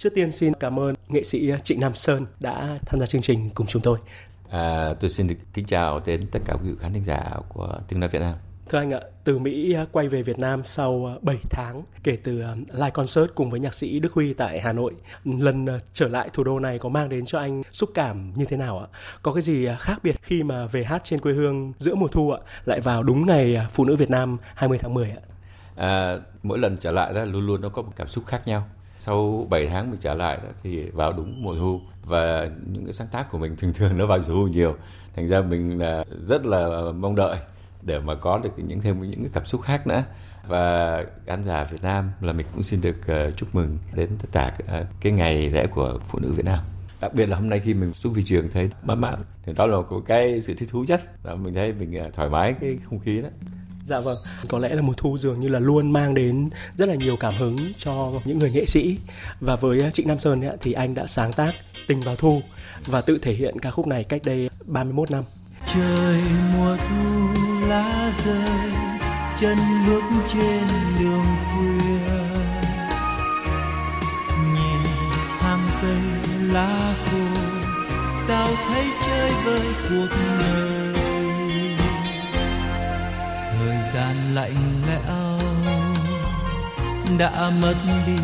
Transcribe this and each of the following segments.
Trước tiên xin cảm ơn nghệ sĩ Trịnh Nam Sơn đã tham gia chương trình cùng chúng tôi. À, tôi xin được kính chào đến tất cả quý vị khán thính giả của Tiếng Nói Việt Nam. Thưa anh ạ, từ Mỹ quay về Việt Nam sau 7 tháng kể từ live concert cùng với nhạc sĩ Đức Huy tại Hà Nội. Lần trở lại thủ đô này có mang đến cho anh xúc cảm như thế nào ạ? Có cái gì khác biệt khi mà về hát trên quê hương giữa mùa thu ạ, lại vào đúng ngày Phụ nữ Việt Nam 20 tháng 10 ạ? À, mỗi lần trở lại đó luôn luôn nó có một cảm xúc khác nhau sau 7 tháng mình trở lại đó, thì vào đúng mùa thu. Và những cái sáng tác của mình thường thường nó vào mùa thu nhiều. Thành ra mình là rất là mong đợi để mà có được những thêm những cái cảm xúc khác nữa. Và khán giả Việt Nam là mình cũng xin được ờ, chúc mừng đến tất cả ờ, cái ngày lễ của phụ nữ Việt Nam. Đặc biệt là hôm nay khi mình xuống thị trường thấy mát mát. Thì đó là một cái sự thích thú nhất. Là mình thấy mình ờ, thoải mái cái không khí đó. Dạ vâng, có lẽ là mùa thu dường như là luôn mang đến rất là nhiều cảm hứng cho những người nghệ sĩ. Và với à, Trịnh Nam Sơn ấy, thì anh đã sáng tác Tình vào thu và tự thể hiện ca khúc này cách đây 31 năm. Trời mùa thu lá rơi chân bước trên đường khuya. Nhìn hàng cây lá khô sao thấy chơi vơi cuộc đời? Gian lạnh lẽo đã mất đi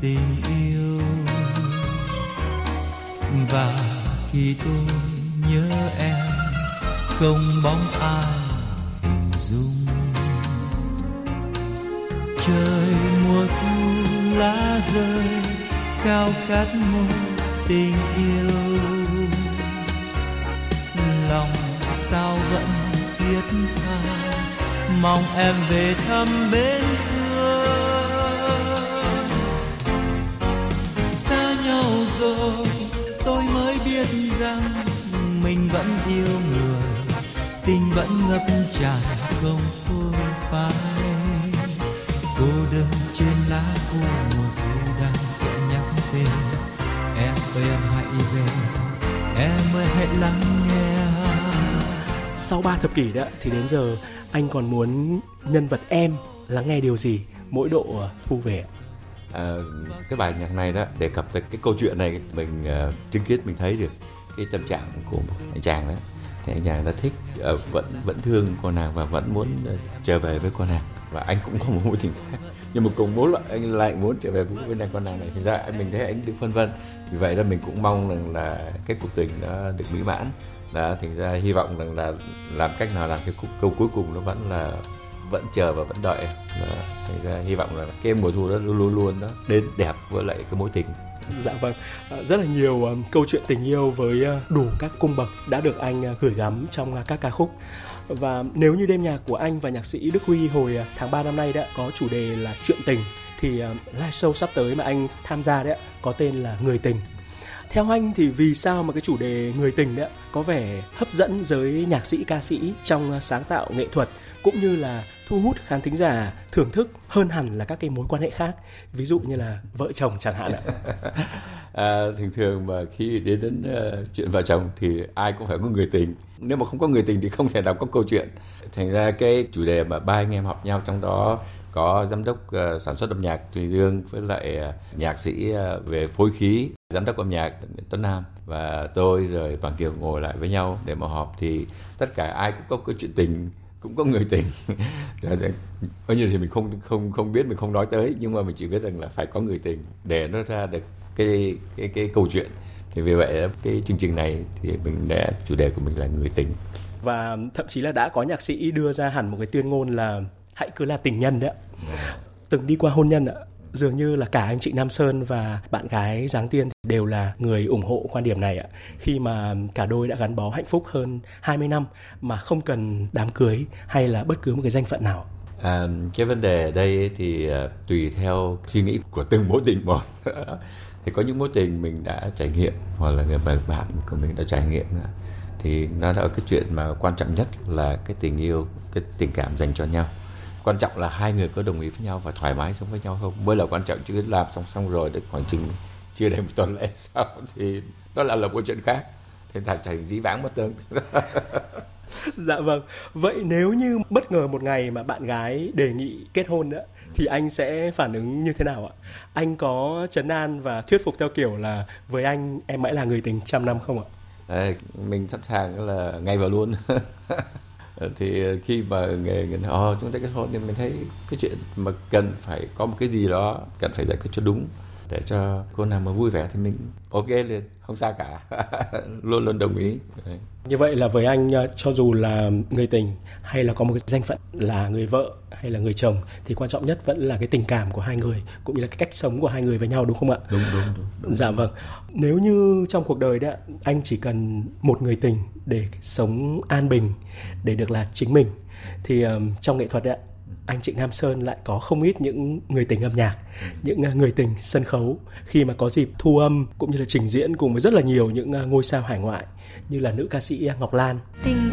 tình yêu. Và khi tôi nhớ em, không bóng ai hình dung. Trời mùa thu lá rơi, khao khát một tình yêu. Lòng sao vẫn thiết tha? Mong em về thăm bên xưa. Xa nhau rồi, tôi mới biết rằng mình vẫn yêu người, tình vẫn ngập tràn không phôi phai. Cô đơn trên lá khô mùa thu đang kẽ nhắc tên, em ơi, em hãy về, em ơi, hãy lắng nghe sau 3 thập kỷ đó thì đến giờ anh còn muốn nhân vật em lắng nghe điều gì mỗi độ ờ, thu về à, cái bài nhạc này đó đề cập tới cái câu chuyện này mình uh, chứng kiến mình thấy được cái tâm trạng của một anh chàng đó. Thì anh chàng đã thích uh, vẫn vẫn thương cô nàng và vẫn muốn uh, trở về với cô nàng. Và anh cũng có một mối tình khác nhưng mà cùng bố lại anh lại muốn trở về với nàng con nàng này. Thì ra mình thấy anh được phân vân. Vì vậy là mình cũng mong rằng là cái cuộc tình nó được mỹ mãn đó thì ra hy vọng rằng là làm cách nào làm cái câu cuối cùng nó vẫn là vẫn chờ và vẫn đợi đó. thành ra hy vọng là cái mùa thu đó luôn luôn đó đến đẹp với lại cái mối tình Dạ vâng, à, rất là nhiều um, câu chuyện tình yêu với uh, đủ các cung bậc đã được anh uh, gửi gắm trong uh, các ca khúc. Và nếu như đêm nhạc của anh và nhạc sĩ Đức Huy hồi tháng 3 năm nay đã có chủ đề là chuyện tình thì live show sắp tới mà anh tham gia đấy có tên là Người tình theo anh thì vì sao mà cái chủ đề người tình đấy có vẻ hấp dẫn giới nhạc sĩ, ca sĩ trong sáng tạo nghệ thuật, cũng như là thu hút khán thính giả thưởng thức hơn hẳn là các cái mối quan hệ khác. Ví dụ như là vợ chồng chẳng hạn ạ. À, thường thường mà khi đến đến uh, chuyện vợ chồng thì ai cũng phải có người tình. Nếu mà không có người tình thì không thể nào có câu chuyện. Thành ra cái chủ đề mà ba anh em học nhau trong đó có giám đốc uh, sản xuất âm nhạc Thùy Dương với lại uh, nhạc sĩ uh, về phối khí giám đốc âm nhạc Tuấn Nam và tôi rồi Bằng Kiều ngồi lại với nhau để mà họp thì tất cả ai cũng có câu chuyện tình cũng có người tình. Bao nhiêu thì mình không không không biết mình không nói tới. Nhưng mà mình chỉ biết rằng là phải có người tình để nó ra được cái cái cái câu chuyện. Thì vì vậy cái chương trình này thì mình đã chủ đề của mình là người tình. Và thậm chí là đã có nhạc sĩ đưa ra hẳn một cái tuyên ngôn là hãy cứ là tình nhân đấy ạ. Từng đi qua hôn nhân ạ dường như là cả anh chị Nam Sơn và bạn gái Giáng Tiên đều là người ủng hộ quan điểm này ạ. Khi mà cả đôi đã gắn bó hạnh phúc hơn 20 năm mà không cần đám cưới hay là bất cứ một cái danh phận nào. À, cái vấn đề ở đây thì à, tùy theo suy nghĩ của từng mối tình một thì có những mối tình mình đã trải nghiệm hoặc là người bạn của mình đã trải nghiệm thì nó là cái chuyện mà quan trọng nhất là cái tình yêu cái tình cảm dành cho nhau quan trọng là hai người có đồng ý với nhau và thoải mái sống với nhau không? Mới là quan trọng chứ làm xong xong rồi được khoảng chừng chưa đầy một tuần lễ sau thì đó là một chuyện khác. Thật thành dĩ vãng mất tương. Dạ vâng. Vậy nếu như bất ngờ một ngày mà bạn gái đề nghị kết hôn nữa thì anh sẽ phản ứng như thế nào ạ? Anh có chấn an và thuyết phục theo kiểu là với anh em mãi là người tình trăm năm không ạ? Đấy, mình sẵn sàng là ngay vào luôn Ờ, thì ờ, khi mà nghề người họ chúng ta kết hôn thì mình thấy cái chuyện mà cần phải có một cái gì đó, cần phải giải quyết cho đúng để cho cô nào mà vui vẻ thì mình ok liền không sao cả luôn luôn đồng ý Đấy. như vậy là với anh ờ, cho dù là người tình hay là có một cái danh phận là người vợ hay là người chồng thì quan trọng nhất vẫn là cái tình cảm của hai người cũng như là cái cách sống của hai người với nhau đúng không ạ đúng đúng đúng, đúng. dạ vâng nếu như trong cuộc đời đấy anh chỉ cần một người tình để sống an bình để được là chính mình thì um, trong nghệ thuật đấy anh Trịnh Nam Sơn lại có không ít những người tình âm nhạc, những à, người tình sân khấu khi mà có dịp thu âm cũng như là trình diễn cùng với rất là nhiều những à, ngôi sao hải ngoại như là nữ ca sĩ Ngọc Lan. Tình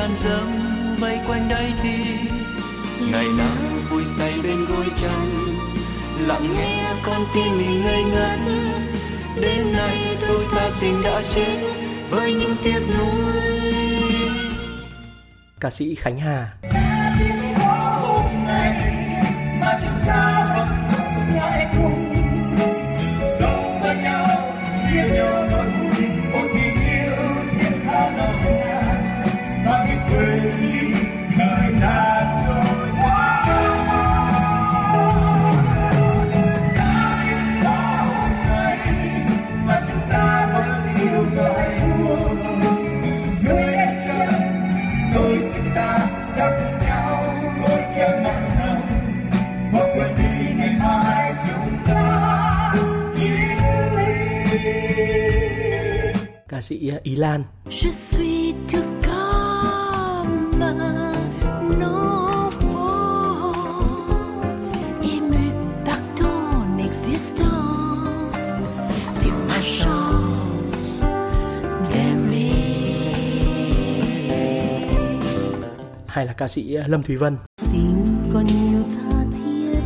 đắng cay vây quanh đáy tim ngày nắng vui say bên gối chăn lặng nghe con tim mình ngây ngất. Đêm nay đôi ta tình đã chết với những tiếc nuối. Ca sĩ Khánh Hà. Ca sĩ Ý Lan Je suis tout comme ma chance d'aimer. hay là ca sĩ Lâm Thúy Vân. Tình còn nhiều tha thiết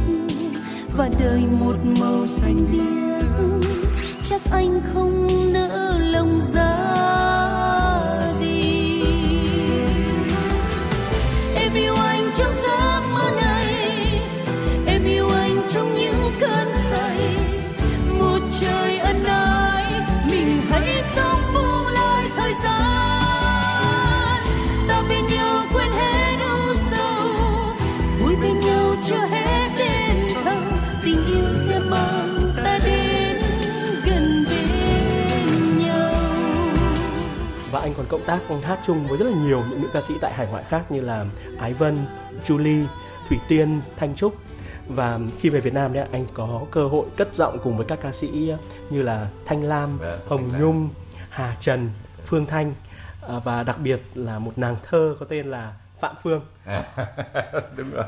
và đời một màu xanh biếc. Chắc anh không nỡ còn cộng tác còn hát chung với rất là nhiều những nữ ca sĩ tại hải ngoại khác như là Ái Vân, Julie, Thủy Tiên, Thanh Trúc và khi về Việt Nam đấy anh có cơ hội cất giọng cùng với các ca sĩ như là Thanh Lam, Vâng, Hồng. Nhung, Hà Trần, Phương Thanh à, và đặc biệt là một nàng thơ có tên là Phạm Phương. đúng rồi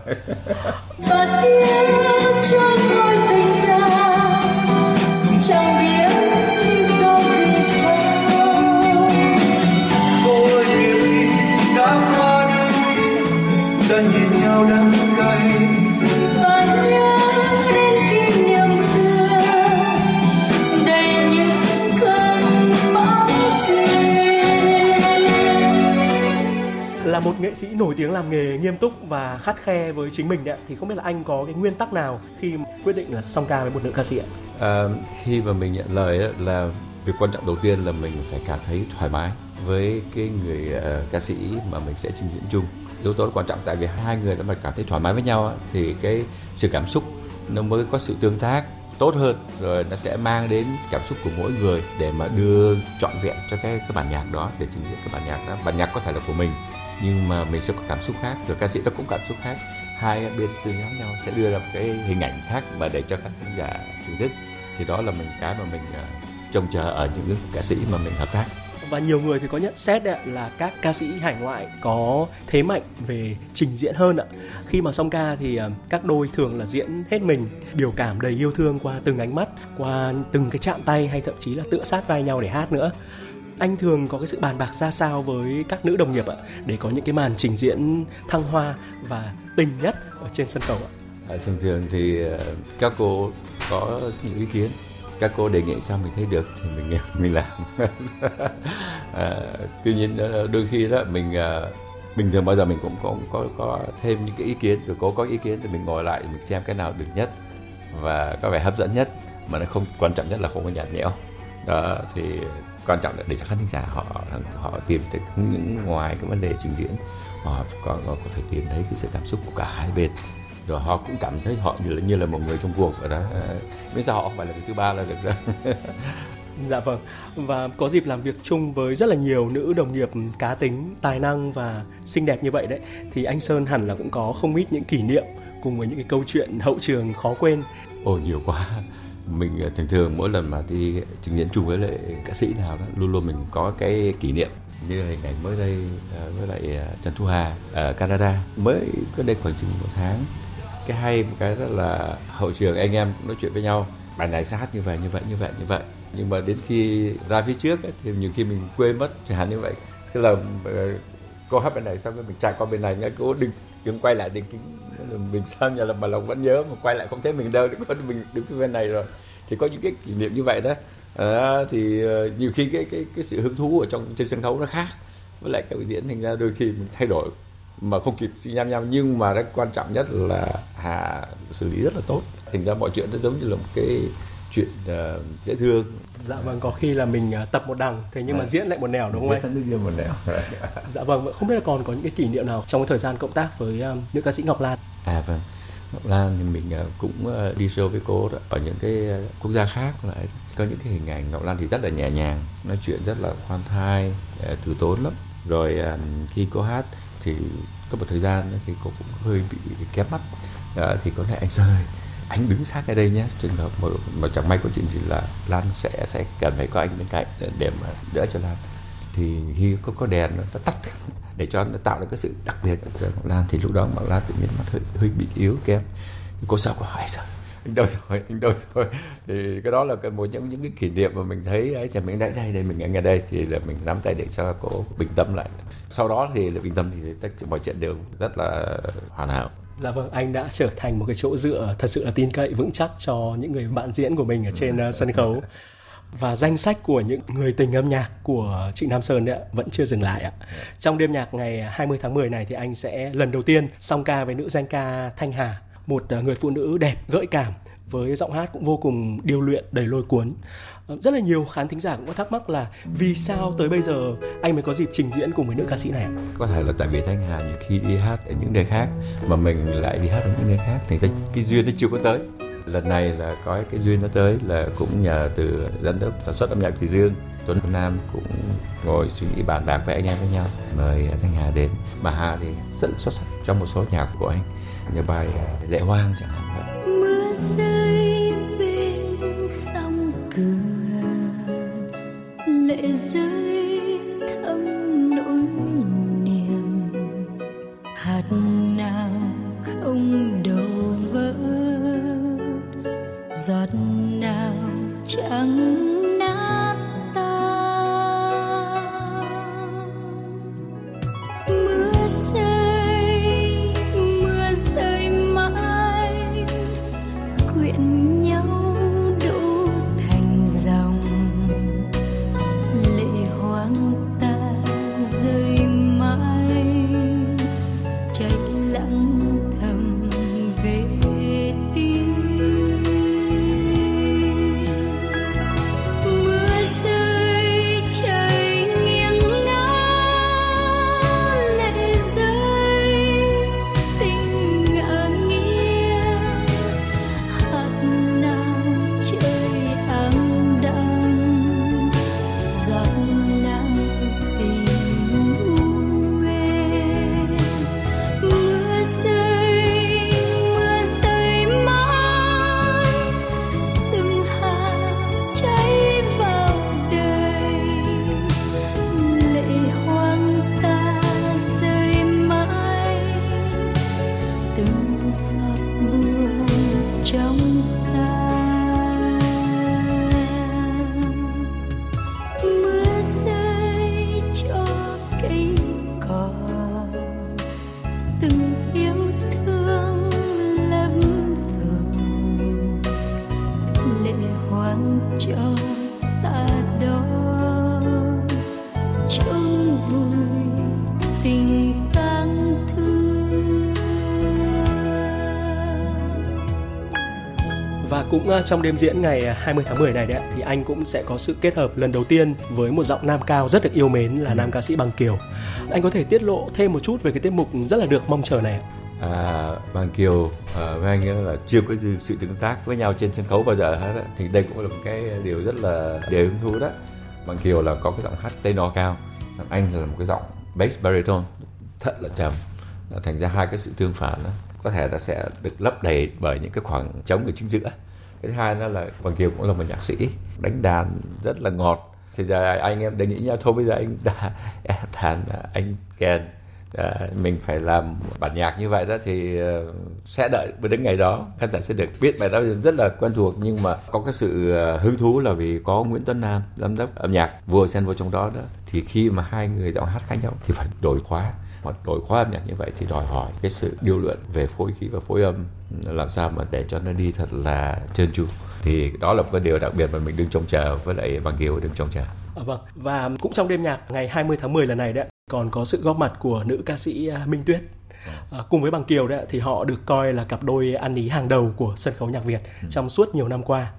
và tiếng trong ngôi tình Là một nghệ sĩ nổi tiếng làm nghề nghiêm túc và khắt khe với chính mình đấy thì không biết là anh có cái nguyên tắc nào khi quyết định là song ca với một nữ ca sĩ ạ? à, khi mà mình nhận lời ấy, là việc quan trọng đầu tiên là mình phải cảm thấy thoải mái với cái người uh, ca sĩ mà mình sẽ trình diễn chung. Yếu tố quan trọng tại vì hai người đã mà cảm thấy thoải mái với nhau ấy, thì cái sự cảm xúc nó mới có sự tương tác tốt hơn rồi nó sẽ mang đến cảm xúc của mỗi người để mà đưa trọn vẹn cho cái cái bản nhạc đó để trình diễn cái bản nhạc đó. Bản nhạc có thể là của mình nhưng mà mình sẽ có cảm xúc khác rồi ca sĩ nó cũng cảm xúc khác hai bên tương nhau nhau sẽ đưa ra một cái hình ảnh khác mà để cho các khán giả thưởng thức thì đó là mình cái mà mình ờ, trông chờ ở những ca sĩ mà mình hợp tác và nhiều người thì có nhận xét đấy là các ca sĩ hải ngoại có thế mạnh về trình diễn hơn ạ. Khi mà song ca thì ờ, các đôi thường là diễn hết mình, biểu cảm đầy yêu thương qua từng ánh mắt, qua từng cái chạm tay hay thậm chí là tựa sát vai nhau để hát nữa anh thường có cái sự bàn bạc ra sao với các nữ đồng nghiệp ạ để có những cái màn trình diễn thăng hoa và tình nhất ở trên sân khấu ạ? À, thường thường thì ờ, các cô có những ý kiến. Các cô đề nghị sao mình thấy được thì mình mình làm. À, tuy nhiên ờ, đôi khi đó mình bình thường bao giờ mình cũng có có có thêm những cái ý kiến rồi cô có ý kiến thì mình ngồi lại mình xem cái nào được nhất và có vẻ hấp dẫn nhất mà nó không quan trọng nhất là không có nhạt nhẽo. Đó thì quan trọng là để cho khán thính giả họ họ tìm được những ngoài cái vấn đề trình diễn họ còn có, có thể tìm thấy cái sự cảm xúc của cả hai bên. Rồi họ cũng cảm thấy họ như là như là một người trong cuộc vậy đó. Miễn sao họ không phải là người thứ ba là được đó Dạ vâng. Và có dịp làm việc chung với rất là nhiều nữ đồng nghiệp cá tính, tài năng và xinh đẹp như vậy đấy thì anh Sơn hẳn là cũng có không ít những kỷ niệm cùng với những cái câu chuyện hậu trường khó quên. ồ nhiều quá mình ờ, thường thường mỗi lần mà đi trình diễn chung với lại ca sĩ nào đó luôn luôn mình có cái kỷ niệm như hình ảnh mới đây ờ, với lại ờ, Trần Thu Hà ở Canada. Mới có đây khoảng chừng một tháng cái hay một cái rất là hậu trường anh em nói chuyện với nhau bài này sẽ hát như vậy như vậy như vậy như vậy. Nhưng mà đến khi ra phía trước ấy, thì nhiều khi mình quên mất chẳng hạn như vậy. Thế là cô hát bên này xong rồi mình chạy qua bên này nghe cô đừng nhưng quay lại đừng cái, mình xem nhà là mà lòng vẫn nhớ mà quay lại không thấy mình đâu đứng mình đứng phía bên này rồi. Thì có những cái kỷ niệm như vậy đó. À, thì ờ, nhiều khi cái cái cái sự hứng thú ở trong trên sân khấu nó khác với lại cái biểu diễn thành ra đôi khi mình thay đổi mà không kịp xin nhăm nhăm. Nhưng mà cái quan trọng nhất là Hà xử lý rất là tốt. Thành ra mọi chuyện nó giống như là một cái chuyện ờ, dễ thương Dạ vâng có khi là mình à, tập một đằng thế nhưng mà Dạ. diễn lại một nẻo đúng không anh? Diễn một nẻo Dạ vâng không biết là còn có những cái kỷ niệm nào trong cái thời gian cộng tác với um, nữ ca sĩ Ngọc Lan. À vâng, Ngọc Lan thì mình ờ, cũng ờ, đi show với cô đó, ở những cái ờ, quốc gia khác lại có những cái hình ảnh Ngọc Lan thì rất là nhẹ nhàng, nói chuyện rất là khoan thai, ờ, từ tốn lắm. Rồi ờ, khi cô hát thì có một thời gian thì cô cũng hơi bị kém mắt, Ờ, thì có lẽ anh Sơn ơi, anh đứng sát ngay đây nhé, trường hợp mà, mà chẳng may có chuyện gì là Lan sẽ sẽ cần phải có anh bên cạnh để, để mà đỡ cho Lan. Thì khi có có đèn nó tắt để cho nó tạo ra cái sự đặc biệt cho Lan. Thì lúc đó mà Lan tự nhiên mắt hơi hơi bị yếu kém. Cô sao có hỏi sao anh đâu rồi anh đâu rồi? Thì cái đó là cái một trong những cái kỷ niệm mà mình thấy ấy thì mình đây đây đây mình ngay đây. Thì là mình nắm tay để cho cô bình tâm lại. Sau đó thì là bình tâm thì tất cả mọi chuyện đều rất là hoàn hảo. Dạ vâng, anh đã trở thành một cái chỗ dựa thật sự là tin cậy vững chắc cho những người bạn diễn của mình ở trên uh, sân khấu. Và danh sách của những người tình âm nhạc của Trịnh Nam Sơn đấy vẫn chưa dừng lại ạ. Trong đêm nhạc ngày 20 tháng 10 này thì anh sẽ lần đầu tiên song ca với nữ danh ca Thanh Hà, một uh, người phụ nữ đẹp, gợi cảm với giọng hát cũng vô cùng điêu luyện, đầy lôi cuốn. Ờ, rất là nhiều khán thính giả cũng có thắc mắc là vì sao tới bây giờ anh mới có dịp trình diễn cùng với nữ ca sĩ này có thể là tại vì Thanh Hà nhiều khi đi hát ở những nơi khác mà mình lại đi hát ở những nơi khác thì cái, cái duyên nó chưa có tới. Lần này là có cái duyên nó tới là cũng nhờ từ giám đốc sản xuất âm nhạc Thủy Dương Tuấn Nam cũng ngồi suy nghĩ bàn bạc với anh em với nhau mời Thanh Hà đến. Bà Hà thì rất xuất sắc trong một số nhạc của anh như bài à, Lệ Hoang chẳng hạn. Lệ rơi cũng trong đêm diễn ngày à, 20 tháng 10 này đấy thì anh cũng sẽ có sự kết hợp lần đầu tiên với một giọng nam cao rất được yêu mến là nam ca sĩ Bằng Kiều. Anh có thể tiết lộ thêm một chút về cái tiết mục rất là được mong chờ này. à, Bằng Kiều à, với anh là chưa có sự- sự tương tác với nhau trên sân khấu bao giờ hết á. thì đây cũng là một cái điều rất là để hứng thú đó Bằng Kiều là có cái giọng hát tenor cao anh là một cái giọng bass baritone thật là trầm thành ra hai cái sự tương phản đó có thể là sẽ được lấp đầy bởi những cái khoảng trống ở chính giữa cái thứ hai nữa là Bằng Kiều cũng là một nhạc sĩ đánh đàn rất là ngọt. Thì giờ anh em đề nghị nhau thôi bây giờ anh đã đàn anh kèn à, mình phải làm bản nhạc như vậy đó thì ờ, sẽ đợi đến ngày đó. Khán giả sẽ được biết bài đó rất là quen thuộc nhưng mà có cái sự ờ, hứng thú là vì có Nguyễn Tuấn Nam giám đốc âm nhạc vừa xen vào trong đó đó. Thì khi mà hai người giọng hát khác nhau thì phải đổi khóa hoặc đổi khóa âm nhạc như vậy thì đòi hỏi cái sự điêu luyện về phối khí và phối âm ừ, làm sao mà để cho nó đi thật là trơn tru. Thì đó là một cái điều đặc biệt mà mình đứng trông chờ với lại bằng kiều đứng trông chờ. À, vâng, và cũng trong đêm nhạc ngày 20 tháng 10 lần này đấy còn có sự góp mặt của nữ ca sĩ à, Minh Tuyết. À, cùng với Bằng Kiều đấy thì họ được coi là cặp đôi ăn ý hàng đầu của sân khấu nhạc Việt trong suốt nhiều năm qua.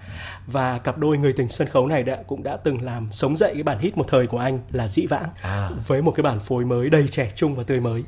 Và cặp đôi người tình sân khấu này ạ, cũng đã từng làm sống dậy cái bản hit một thời của anh là Dĩ Vãng À. với một cái bản phối mới đầy trẻ trung và tươi mới.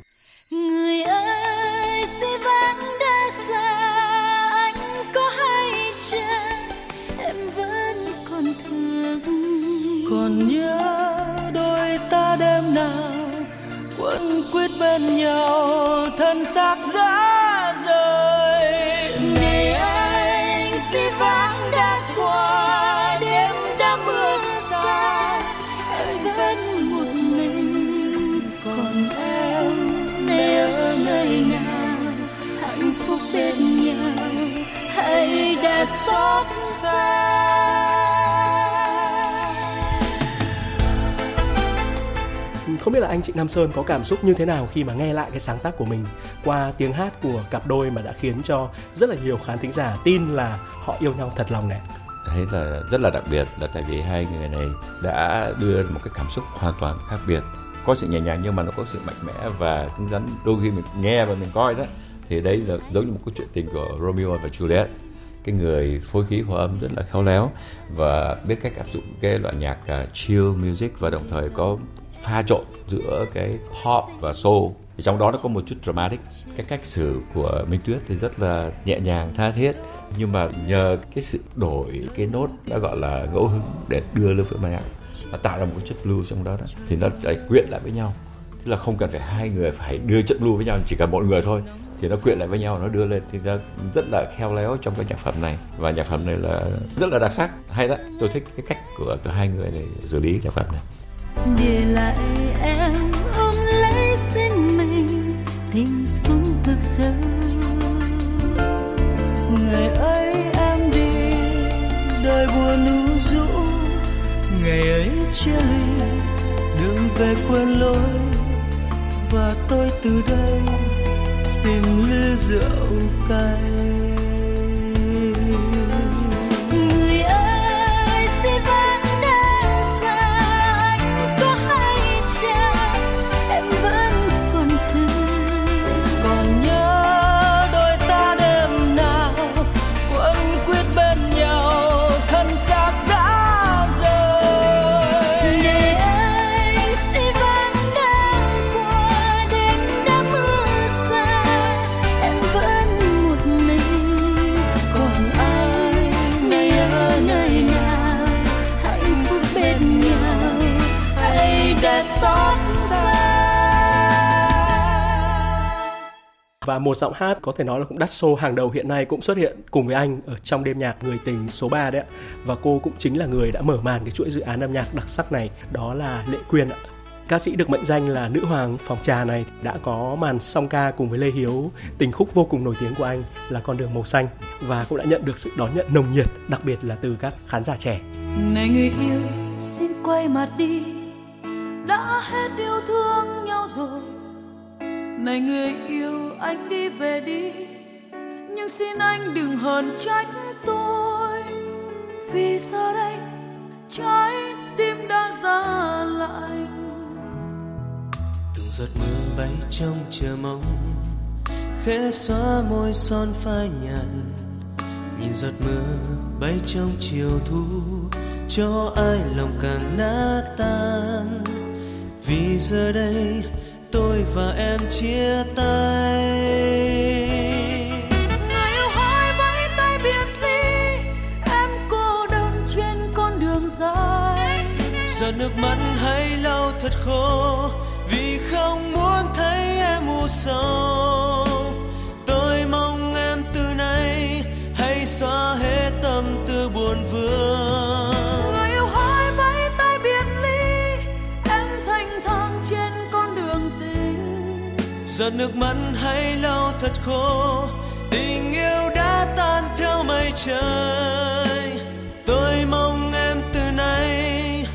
Không biết là anh chị Nam Sơn có cảm xúc như thế nào khi mà nghe lại cái sáng tác của mình qua tiếng hát của cặp đôi mà đã khiến cho rất là nhiều khán thính giả tin là họ yêu nhau thật lòng này. thấy là rất là đặc biệt là tại vì hai người này đã đưa một cái cảm xúc hoàn toàn khác biệt. Có sự nhẹ nhàng nhưng mà nó có sự mạnh mẽ và cứng rắn. Đôi khi mình nghe và mình coi đó, thì đấy là giống như một câu chuyện tình của Romeo và Juliet. Cái người phối khí hòa âm rất là khéo léo và biết cách áp dụng cái loại nhạc à, chill music và đồng thời có pha trộn giữa cái pop và soul. Thì trong đó nó có một chút dramatic cái cách xử của Minh Tuyết thì rất là nhẹ nhàng tha thiết. Nhưng mà nhờ cái sự đổi cái nốt đã gọi là ngẫu hứng để đưa lên phía ban nhạc và tạo ra một cái chất blue trong đó, đó thì nó lại quyện lại với nhau. Tức là không cần phải hai người phải đưa chất blue với nhau chỉ cần một người thôi thì nó quyện lại với nhau nó đưa lên. Thì ra rất là khéo léo trong cái nhạc phẩm này. Và nhạc phẩm này là rất là đặc sắc hay đó. Tôi thích cái cách của, của hai người này xử lý nhạc phẩm này để lại em ôm lấy sinh mình tìm xuống vực sâu. Ngày ấy em đi đời buồn u rũ. Ngày ấy chia ly, đường về quên lối. Và tôi từ đây tìm ly rượu cay. Và một giọng hát có thể nói là cũng đắt xô hàng đầu hiện nay cũng xuất hiện cùng với anh ở trong đêm nhạc Người tình số 3 đấy ạ. Và cô cũng chính là người đã mở màn cái chuỗi dự án âm nhạc đặc sắc này, đó là Lệ Quyên ạ. Ca sĩ được mệnh danh là nữ hoàng phòng trà này đã có màn song ca cùng với Lê Hiếu, tình khúc vô cùng nổi tiếng của anh là Con đường màu xanh và cũng đã nhận được sự đón nhận nồng nhiệt, đặc biệt là từ các khán giả trẻ. này người yêu xin quay mặt đi đã hết yêu thương nhau rồi này người yêu, anh đi về đi. Nhưng xin anh đừng hờn trách tôi. Vì giờ đây? Trái tim đã ra lạnh từng giọt mưa bay trong chờ mong. Khẽ xóa môi son phai nhạt. Nhìn giọt mưa bay trong chiều thu. Cho ai lòng càng nát tan. Vì giờ đây tôi và em chia tay. Người yêu hỡi vẫy tay biệt ly em cô đơn trên con đường dài. Giọt nước mắt hãy lau thật khô vì không muốn thấy em u sầu. Tôi mong em từ nay hãy xóa hết tâm tư buồn vương giọt nước mắt hãy lau thật khô, tình yêu đã tan theo mây trời. Tôi mong em từ nay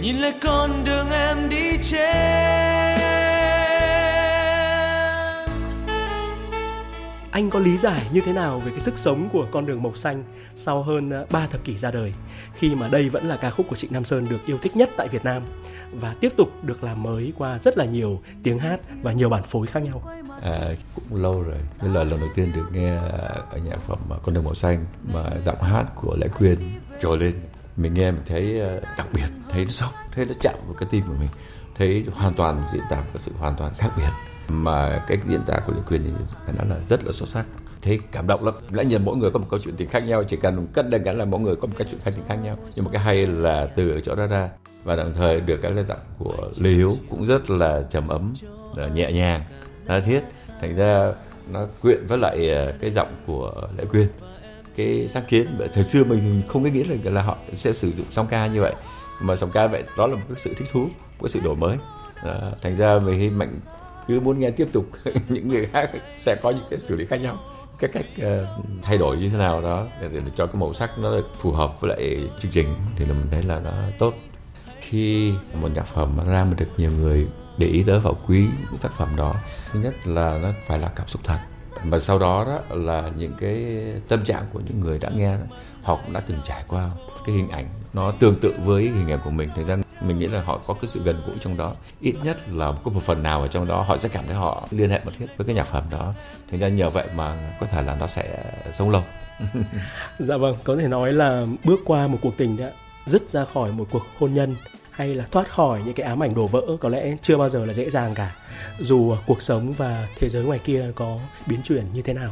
nhìn lại con đường em đi trên. Anh có lý giải như thế nào về cái sức sống của con đường màu xanh sau hơn ờ, 3 thập kỷ ra đời khi mà đây vẫn là ca khúc của Trịnh Nam Sơn được yêu thích nhất tại Việt Nam và tiếp tục được làm mới qua rất là nhiều tiếng hát và nhiều bản phối khác nhau. À, cũng lâu rồi. Đây là lần đầu tiên được nghe à, ở nhạc phẩm à, con đường màu xanh mà giọng hát của lệ quyên trồi lên. Mình nghe mình thấy à, đặc biệt thấy nó sốc thấy nó chạm vào cái tim của mình thấy hoàn toàn diễn tả một sự hoàn toàn khác biệt mà cái diễn tả của lệ quyên thì phải nói là rất là xuất sắc. Thấy cảm động lắm. Lẽ nhiên mỗi người có một câu chuyện tình khác nhau chỉ cần cất đơn giản là mỗi người có một cái chuyện khác tình khác nhau. Nhưng mà cái hay là từ ở chỗ đó ra và đồng thời được cái lời giọng của lê hiếu cũng rất là trầm ấm ờ, nhẹ nhàng tha thiết. Thành ra nó quyện với lại ờ, cái giọng của lệ quyên. Cái sáng kiến thời xưa mình không có nghĩ là là họ sẽ sử dụng song ca như vậy. Mà song ca vậy đó là một cái sự thích thú một cái sự đổi mới. Đó, thành ra mình khi mạnh cứ muốn nghe tiếp tục những người khác sẽ có những cái xử lý khác nhau. Cái cách uh, thay đổi như thế nào đó để, để cho cái màu sắc nó được phù hợp với lại chương trình thì là mình thấy là nó tốt. Khi một nhạc phẩm ra mà được nhiều người để ý tới và quý cái tác phẩm đó thứ nhất là nó phải là cảm xúc thật và sau đó đó là những cái tâm trạng của những người đã nghe đó, họ cũng đã từng trải qua cái hình ảnh nó tương tự với hình ảnh của mình. Thành ra mình nghĩ là họ có cái sự gần gũi trong đó. Ít nhất là có một phần nào ở trong đó họ sẽ cảm thấy họ liên hệ mật thiết với cái nhạc phẩm đó. Thành ra nhờ vậy mà có thể là nó sẽ sống lâu. Dạ vâng, có thể nói là bước qua một cuộc tình đã dứt ra khỏi một cuộc hôn nhân hay là thoát khỏi những cái ám ảnh đổ vỡ có lẽ chưa bao giờ là dễ dàng cả. Dù cuộc sống và thế giới ngoài kia có biến chuyển như thế nào.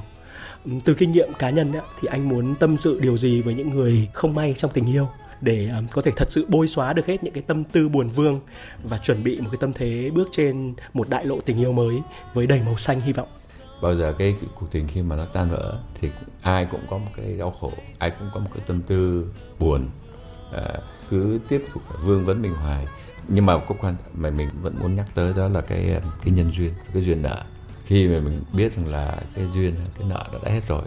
Từ kinh nghiệm cá nhân ấy, thì anh muốn tâm sự điều gì với những người không may trong tình yêu để có thể thật sự bôi xóa được hết những cái tâm tư buồn vương và chuẩn bị một cái tâm thế bước trên một đại lộ tình yêu mới với đầy màu xanh hy vọng? Bao giờ cái cuộc tình khi mà nó tan vỡ thì ai cũng có một cái đau khổ ai cũng có một cái tâm tư buồn à, cứ tiếp tục vương vấn mình hoài. Nhưng mà có quan mà mình vẫn muốn nhắc tới đó là cái um, cái nhân duyên cái duyên nợ. Khi mà mình biết rằng là cái duyên cái nợ đã, đã hết rồi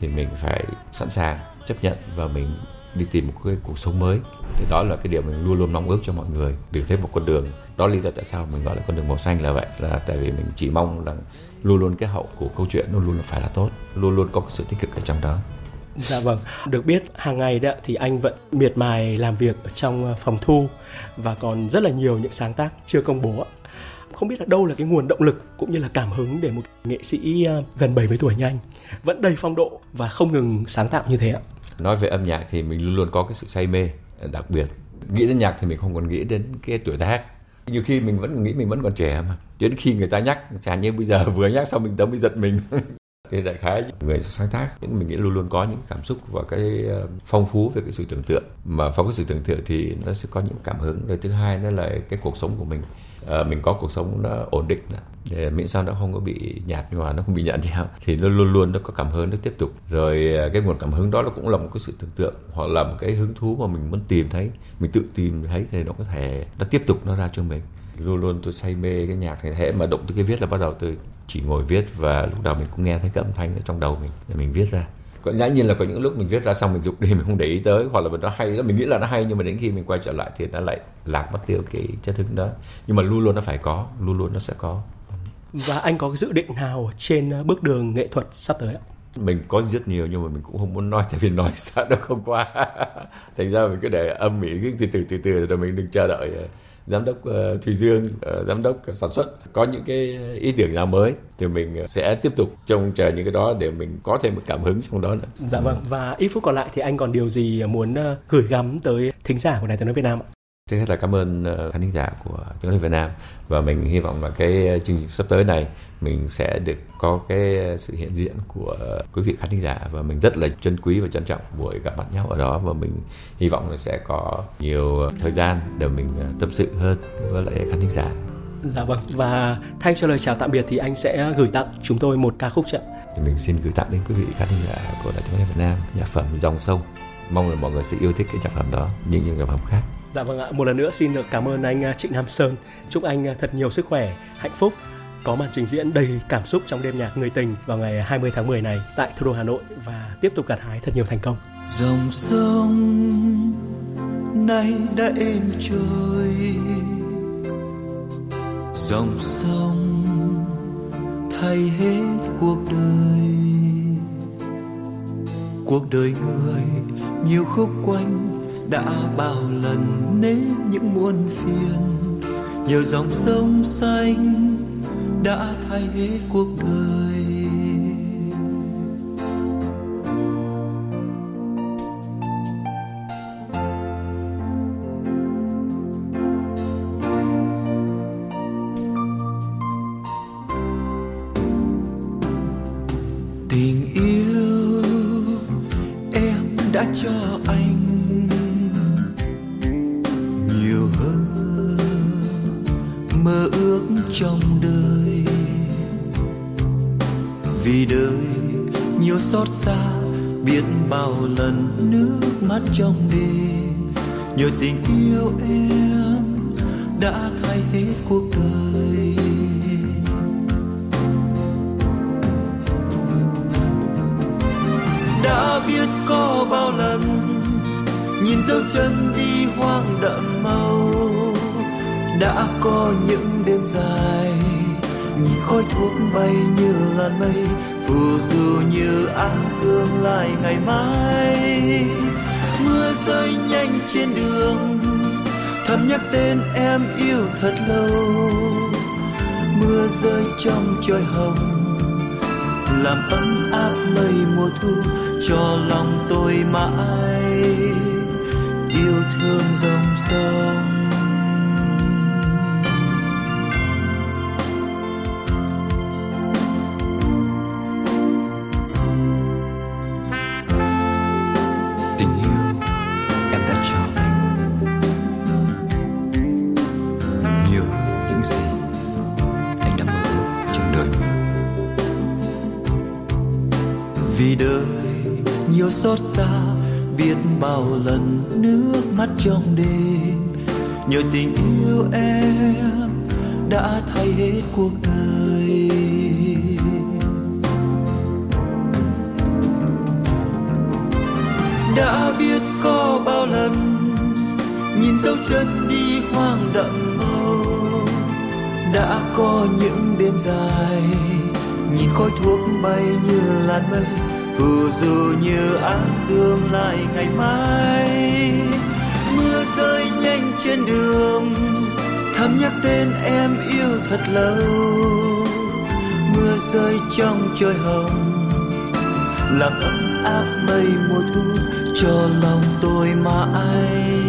thì mình phải sẵn sàng chấp nhận và mình đi tìm một cái cuộc sống mới. Thì đó là cái điều mình luôn luôn mong ước cho mọi người được thấy một con đường. Đó là lý do tại sao mình gọi là con đường màu xanh là vậy là tại vì mình chỉ mong rằng luôn luôn cái hậu của câu chuyện luôn luôn là phải là tốt luôn luôn có cái sự tích cực ở trong đó. Dạ vâng, được biết hàng ngày đó thì anh vẫn miệt mài làm việc ở trong ờ, phòng thu và còn rất là nhiều những sáng tác chưa công bố. Không biết là đâu là cái nguồn động lực cũng như là cảm hứng để một nghệ sĩ ờ, gần 70 tuổi như anh vẫn đầy phong độ và không ngừng sáng tạo như thế ạ. nói về âm nhạc thì mình luôn luôn có cái sự say mê ờ, đặc biệt nghĩ đến nhạc thì mình không còn nghĩ đến cái tuổi tác nhiều khi mình vẫn nghĩ mình vẫn còn trẻ mà đến khi người ta nhắc chả như bây giờ vừa nhắc xong mình tớ mới giật mình thì đại khái người sáng tác mình nghĩ luôn luôn có những cảm xúc và cái ờ, phong phú về cái sự tưởng tượng. Mà phong cái sự tưởng tượng thì nó sẽ có những cảm hứng. Rồi thứ hai nó là cái cuộc sống của mình. À, mình có cuộc sống nó ổn định để ờ, miễn sao nó không có bị nhạt nhòa nó không bị nhạt nhẽo. Thì nó luôn luôn nó có cảm hứng nó tiếp tục. Rồi cái nguồn cảm hứng đó nó cũng là một cái sự tưởng tượng hoặc là một cái hứng thú mà mình muốn tìm thấy mình tự tìm thấy thì nó có thể nó tiếp tục nó ra cho mình luôn luôn tôi say mê cái nhạc này. Hệ mà động tới cái viết là bắt đầu tôi chỉ ngồi viết và lúc đầu mình cũng nghe thấy cái âm thanh ở trong đầu mình để mình viết ra. Còn nhã nhiên là có những lúc mình viết ra xong mình dục đi mình không để ý tới hoặc là nó hay đó mình nghĩ là nó hay nhưng mà đến khi mình quay trở lại thì nó lại lạc mất tiêu cái chất hứng đó. Nhưng mà luôn luôn nó phải có luôn luôn nó sẽ có. Và anh có cái dự định nào trên ờ, bước đường nghệ thuật sắp tới ạ? mình có rất nhiều nhưng mà mình cũng không muốn nói tại vì nói sao nó không qua. Thành ra mình cứ để âm mỹ cứ từ từ từ từ rồi mình đừng chờ đợi giám đốc uh, Thùy Dương, uh, giám đốc sản xuất có những cái ý tưởng nào mới thì mình ờ, sẽ tiếp tục trông chờ những cái đó để mình có thêm một cảm hứng trong đó nữa. Dạ vâng. Và ít phút còn lại thì anh còn điều gì muốn gửi gắm tới thính giả của Đài Tiếng nói Việt Nam ạ? Trước hết là cảm ơn uh, khán thính giả của tiếng nói Việt Nam và mình hy vọng là cái chương trình sắp tới này mình sẽ được có cái sự hiện diện của quý vị khán thính giả và mình rất là trân quý và trân trọng buổi gặp mặt nhau ở đó và mình hy vọng là sẽ có nhiều thời gian để mình tâm sự hơn với lại khán thính giả. Dạ vâng và thay cho lời chào tạm biệt thì anh sẽ gửi tặng chúng tôi một ca khúc trận. Thì mình xin gửi tặng đến quý vị khán thính giả của Đài Tiếng nói Việt Nam nhạc phẩm Dòng sông. Mong là mọi người sẽ yêu thích cái nhạc phẩm đó như những nhạc phẩm khác. Dạ vâng ạ, một lần nữa xin được cảm ơn anh à, Trịnh Nam Sơn. Chúc anh à, thật nhiều sức khỏe, hạnh phúc có màn trình diễn đầy cảm xúc trong đêm nhạc người tình vào ngày 20 tháng 10 này tại thủ đô Hà Nội và tiếp tục gặt hái thật nhiều thành công. Dòng sông nay đã êm trôi Dòng sông thay hết cuộc đời Cuộc đời người nhiều khúc quanh đã bao lần nếm những muôn phiền. Nhiều dòng sông xanh đã thay hết cuộc đời. Trong đêm nhờ tình yêu em đã thay hết cuộc đời. Đã biết có bao lần nhìn dấu chân đi hoang đậm màu, đã có những đêm dài nhìn khói thuốc bay như làn mây, phù du như áng tương lai ngày mai mưa rơi nhanh trên đường. Thầm nhắc tên em yêu thật lâu. Mưa rơi trong trời hồng, làm ấm áp mây mùa thu, cho lòng tôi mãi yêu thương dòng sông trong đêm. Nhờ tình yêu em đã thay hết cuộc đời. Đã biết có bao lần nhìn dấu chân đi hoang đậm mơ đã có những đêm dài nhìn khói thuốc bay như làn mây. Phù du như áng tương lai ngày mai trên đường thầm nhắc tên em yêu thật lâu. Mưa rơi trong trời hồng làm ấm áp mây mùa thu, cho lòng tôi mãi